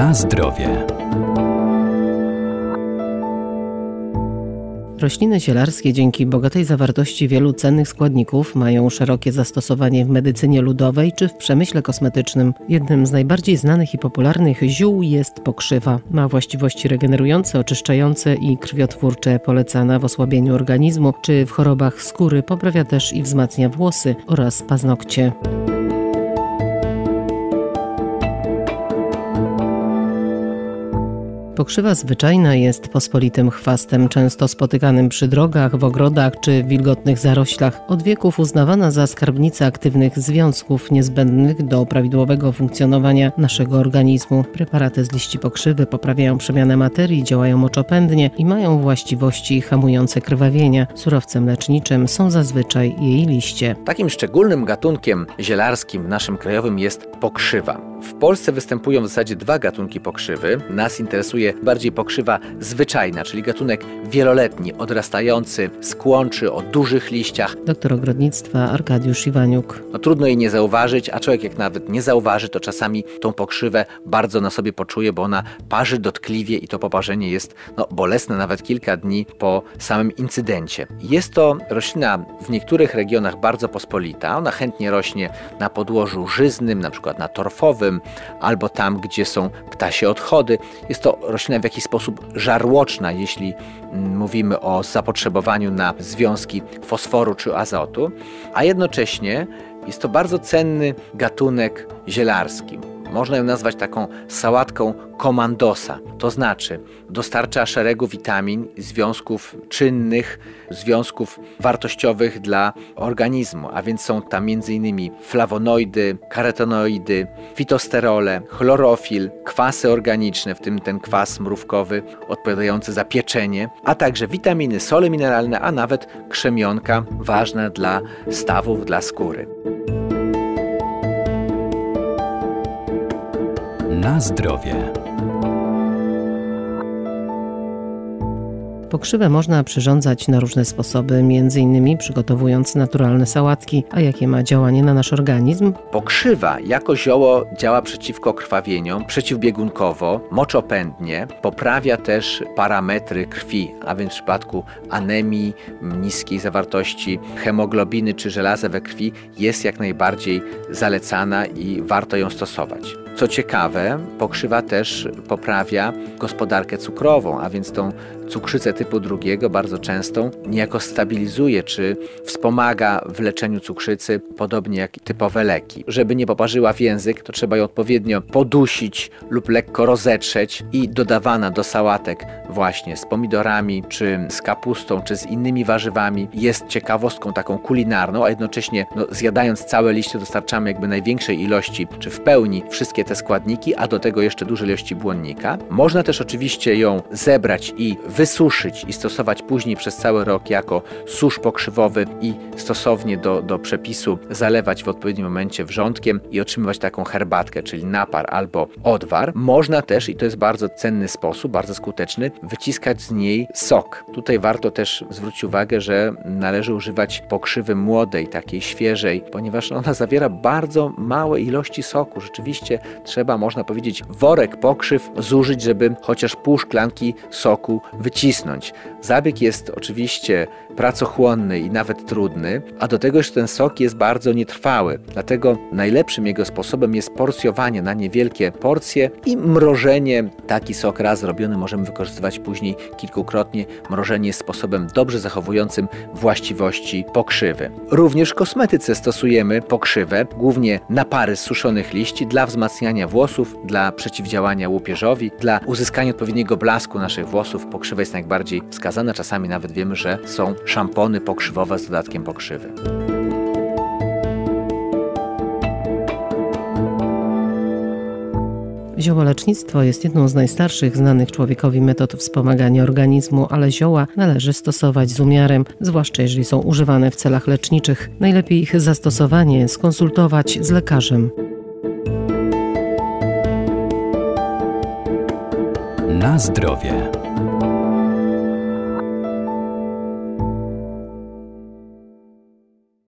Na zdrowie. Rośliny zielarskie dzięki bogatej zawartości wielu cennych składników mają szerokie zastosowanie w medycynie ludowej czy w przemyśle kosmetycznym. Jednym z najbardziej znanych i popularnych ziół jest pokrzywa. Ma właściwości regenerujące, oczyszczające i krwiotwórcze, polecana w osłabieniu organizmu czy w chorobach skóry, poprawia też i wzmacnia włosy oraz paznokcie. Pokrzywa zwyczajna jest pospolitym chwastem, często spotykanym przy drogach, w ogrodach czy wilgotnych zaroślach. Od wieków uznawana za skarbnicę aktywnych związków niezbędnych do prawidłowego funkcjonowania naszego organizmu. Preparaty z liści pokrzywy poprawiają przemianę materii, działają moczopędnie i mają właściwości hamujące krwawienia. Surowcem leczniczym są zazwyczaj jej liście. Takim szczególnym gatunkiem zielarskim naszym krajowym jest pokrzywa. W Polsce występują w zasadzie dwa gatunki pokrzywy. Nas interesuje bardziej pokrzywa zwyczajna, czyli gatunek wieloletni, odrastający z kłączy o dużych liściach. Doktor ogrodnictwa Arkadiusz Iwaniuk. No, trudno jej nie zauważyć, a człowiek jak nawet nie zauważy, to czasami tą pokrzywę bardzo na sobie poczuje, bo ona parzy dotkliwie i to poparzenie jest no, bolesne nawet kilka dni po samym incydencie. Jest to roślina w niektórych regionach bardzo pospolita. Ona chętnie rośnie na podłożu żyznym, na przykład na torfowym, albo tam, gdzie są ptasie odchody. Jest to roślina w jakiś sposób żarłoczna, jeśli mm, mówimy o zapotrzebowaniu na związki fosforu czy azotu, a jednocześnie jest to bardzo cenny gatunek zielarski. Można ją nazwać taką sałatką komandosa, to znaczy dostarcza szeregu witamin, związków czynnych, związków wartościowych dla organizmu, a więc są tam m.in. flawonoidy, karotenoidy, fitosterole, chlorofil, kwasy organiczne, w tym ten kwas mrówkowy odpowiadający za pieczenie, a także witaminy, sole mineralne, a nawet krzemionka ważne dla stawów, dla skóry. Na zdrowie. Pokrzywę można przyrządzać na różne sposoby, innymi przygotowując naturalne sałatki. A jakie ma działanie na nasz organizm? Pokrzywa jako zioło działa przeciwko krwawieniom, przeciwbiegunkowo, moczopędnie, poprawia też parametry krwi, a więc w przypadku anemii, niskiej zawartości hemoglobiny czy żelaza we krwi jest jak najbardziej zalecana i warto ją stosować. Co ciekawe, pokrzywa też poprawia gospodarkę cukrową, a więc tą cukrzycę typu drugiego, bardzo częstą, niejako stabilizuje czy wspomaga w leczeniu cukrzycy, podobnie jak typowe leki. Żeby nie poparzyła w język, to trzeba ją odpowiednio podusić lub lekko rozetrzeć i dodawana do sałatek właśnie z pomidorami, czy z kapustą, czy z innymi warzywami jest ciekawostką taką kulinarną, a jednocześnie no, zjadając całe liście dostarczamy jakby największej ilości, czy w pełni wszystkie te składniki, a do tego jeszcze duże ilości błonnika. Można też oczywiście ją zebrać i wysuszyć i stosować później przez cały rok jako susz pokrzywowy i stosownie do, do przepisu zalewać w odpowiednim momencie wrzątkiem i otrzymywać taką herbatkę, czyli napar albo odwar. Można też, i to jest bardzo cenny sposób, bardzo skuteczny, wyciskać z niej sok. Tutaj warto też zwrócić uwagę, że należy używać pokrzywy młodej, takiej świeżej, ponieważ ona zawiera bardzo małe ilości soku. Rzeczywiście trzeba, można powiedzieć, worek pokrzyw zużyć, żeby chociaż pół szklanki soku wycisnąć. Zabieg jest oczywiście pracochłonny i nawet trudny, a do tego jeszcze ten sok jest bardzo nietrwały. Dlatego najlepszym jego sposobem jest porcjowanie na niewielkie porcje i mrożenie. Taki sok raz zrobiony możemy wykorzystywać później kilkukrotnie. Mrożenie jest sposobem dobrze zachowującym właściwości pokrzywy. Również w kosmetyce stosujemy pokrzywę, głównie napary z suszonych liści dla wzmacniania włosów, dla przeciwdziałania łupieżowi, dla uzyskania odpowiedniego blasku naszych włosów. Pokrzywa jest najbardziej wskazana. Czasami nawet wiemy, że są szampony pokrzywowe z dodatkiem pokrzywy. Ziołolecznictwo jest jedną z najstarszych znanych człowiekowi metod wspomagania organizmu, ale zioła należy stosować z umiarem, zwłaszcza jeżeli są używane w celach leczniczych. Najlepiej ich zastosowanie skonsultować z lekarzem. Na zdrowie.